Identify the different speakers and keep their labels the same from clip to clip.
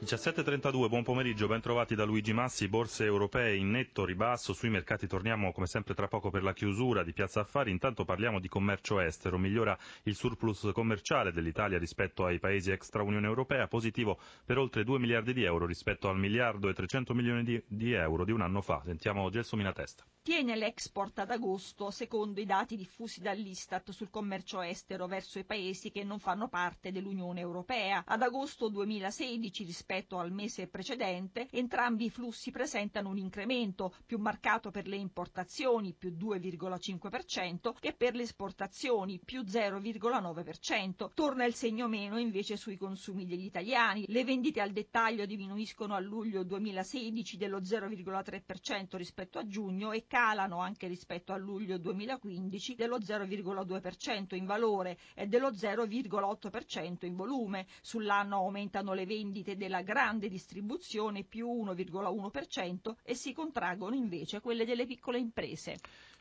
Speaker 1: 17.32, buon pomeriggio, ben trovati da Luigi Massi, borse europee in netto ribasso, sui mercati torniamo come sempre tra poco per la chiusura di Piazza Affari, intanto parliamo di commercio estero, migliora il surplus commerciale dell'Italia rispetto ai paesi extra Unione Europea, positivo per oltre 2 miliardi di euro rispetto al miliardo e 300 milioni di, di euro di un anno fa, sentiamo Gelsomina Testa.
Speaker 2: Tiene l'export ad agosto, secondo i dati diffusi dall'Istat sul commercio estero verso i paesi che non fanno parte dell'Unione Europea. Ad agosto 2016 rispetto al mese precedente, entrambi i flussi presentano un incremento più marcato per le importazioni più 2,5% che per le esportazioni più 0,9%. Torna il segno meno invece sui consumi degli italiani. Le vendite al dettaglio diminuiscono a luglio 2016 dello 0,3% rispetto a giugno e calano anche rispetto a luglio 2015 dello 0,2% in valore e dello 0,8% in volume. Sull'anno aumentano le vendite della grande distribuzione più 1,1% e si contraggono invece quelle delle piccole imprese.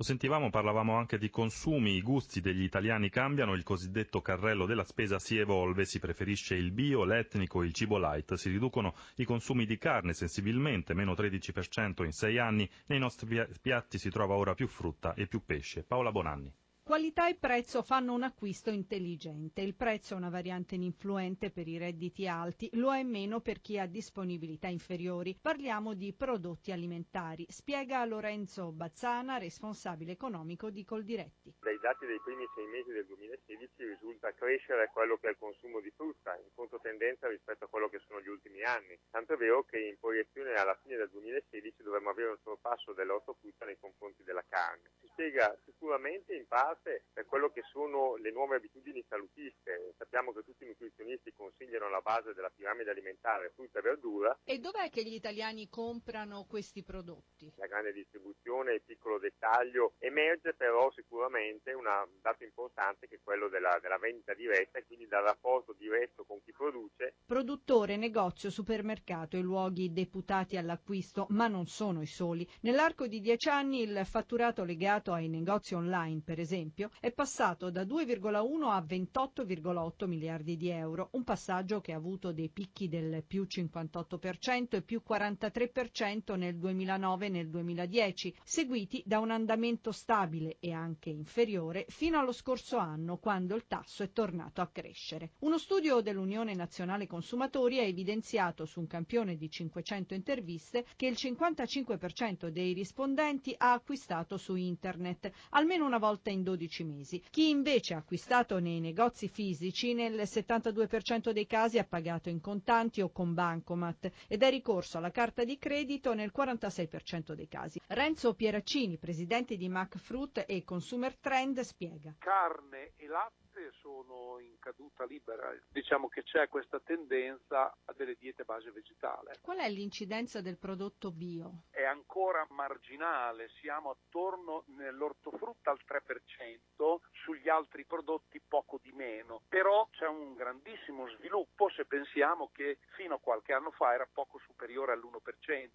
Speaker 1: Lo sentivamo, parlavamo anche di consumi, i gusti degli italiani cambiano, il cosiddetto carrello della spesa si evolve, si preferisce il bio, l'etnico, il cibo light, si riducono i consumi di carne sensibilmente, meno 13% in sei anni, nei nostri piatti si trova ora più frutta e più pesce. Paola Bonanni.
Speaker 3: Qualità e prezzo fanno un acquisto intelligente. Il prezzo è una variante ininfluente per i redditi alti, lo è meno per chi ha disponibilità inferiori. Parliamo di prodotti alimentari, spiega Lorenzo Bazzana, responsabile economico di Coldiretti.
Speaker 4: Dai dati dei primi sei mesi del 2016 risulta crescere quello che è il consumo di frutta, in controtendenza rispetto a quello che sono gli ultimi anni. Tanto è vero che in proiezione alla fine del 2016 dovremmo avere un sorpasso dell'ortofrutta nei confronti della carne. Si spiega sicuramente in parte per quello che sono le nuove abitudini salutiste. Sappiamo che tutti i nutrizionisti consigliano la base della piramide alimentare frutta e verdura.
Speaker 3: E dov'è che gli italiani comprano questi prodotti?
Speaker 4: La grande distribuzione, il piccolo dettaglio, emerge però sicuramente un dato importante che è quello della, della vendita diretta e quindi dal rapporto diretto con chi produce.
Speaker 3: Produttore, negozio, supermercato e luoghi deputati all'acquisto, ma non sono i soli. Nell'arco di dieci anni il fatturato legato ai negozi online, per esempio, è passato da 2,1 a 28,8 miliardi di euro, un passaggio che ha avuto dei picchi del più 58% e più 43% nel 2009 e nel 2010, seguiti da un andamento stabile e anche inferiore fino allo scorso anno, quando il tasso è tornato a crescere. Uno studio dell'Unione Nazionale Consumatori ha evidenziato su un campione di 500 interviste che il 55% dei rispondenti ha acquistato su internet almeno una volta in 12 12 mesi. Chi invece ha acquistato nei negozi fisici nel 72% dei casi ha pagato in contanti o con bancomat ed è ricorso alla carta di credito nel 46% dei casi. Renzo Pieraccini, presidente di MacFruit e Consumer Trend, spiega.
Speaker 5: Carne e latte diete sono in caduta libera. Diciamo che c'è questa tendenza a delle diete base vegetale.
Speaker 3: Qual è l'incidenza del prodotto bio?
Speaker 5: È ancora marginale, siamo attorno nell'ortofrutta al 3%, sugli altri prodotti poco di meno. Però c'è un grandissimo sviluppo se pensiamo che fino a qualche anno fa era poco superiore all'1%.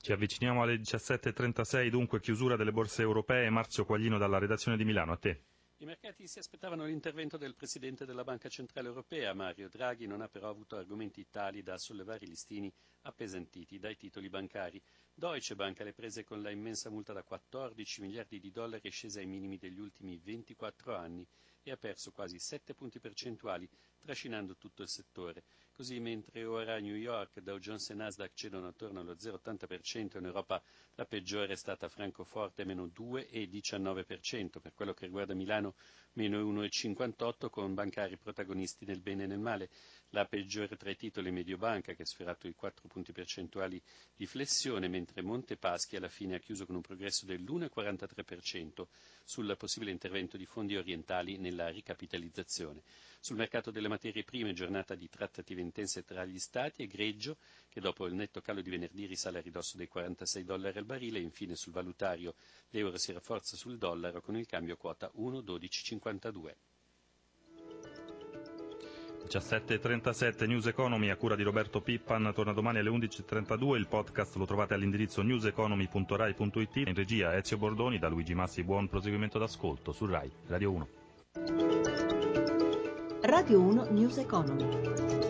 Speaker 1: Ci avviciniamo alle 17.36, dunque chiusura delle borse europee. Marzio Quaglino dalla redazione di Milano, a te.
Speaker 6: I mercati si aspettavano l'intervento del Presidente della Banca Centrale Europea, Mario Draghi, non ha però avuto argomenti tali da sollevare i listini appesantiti dai titoli bancari. Deutsche Bank alle prese con la immensa multa da 14 miliardi di dollari scesa ai minimi degli ultimi 24 anni e ha perso quasi 7 punti percentuali, trascinando tutto il settore. Così mentre ora New York Dow Jones e Nasdaq cedono attorno allo 0,80%, in Europa la peggiore è stata Francoforte meno 2,19%, per quello che riguarda Milano meno 1,58% con bancari protagonisti nel bene e nel male. La peggiore tra i titoli Mediobanca che ha sferato i 4 punti percentuali di flessione, mentre Montepaschi alla fine ha chiuso con un progresso dell'1,43% sul possibile intervento di fondi orientali nella ricapitalizzazione. Sul mercato delle materie prime, giornata di trattative intense tra gli Stati e greggio, che dopo il netto calo di venerdì risale a ridosso dei 46 dollari al barile. Infine sul valutario l'euro si rafforza sul dollaro con il cambio quota 1,1252.
Speaker 1: 17.37 News Economy a cura di Roberto Pippan torna domani alle 11.32 il podcast lo trovate all'indirizzo newseconomy.rai.it in regia Ezio Bordoni da Luigi Massi buon proseguimento d'ascolto su RAI Radio 1
Speaker 7: Radio 1 News Economy.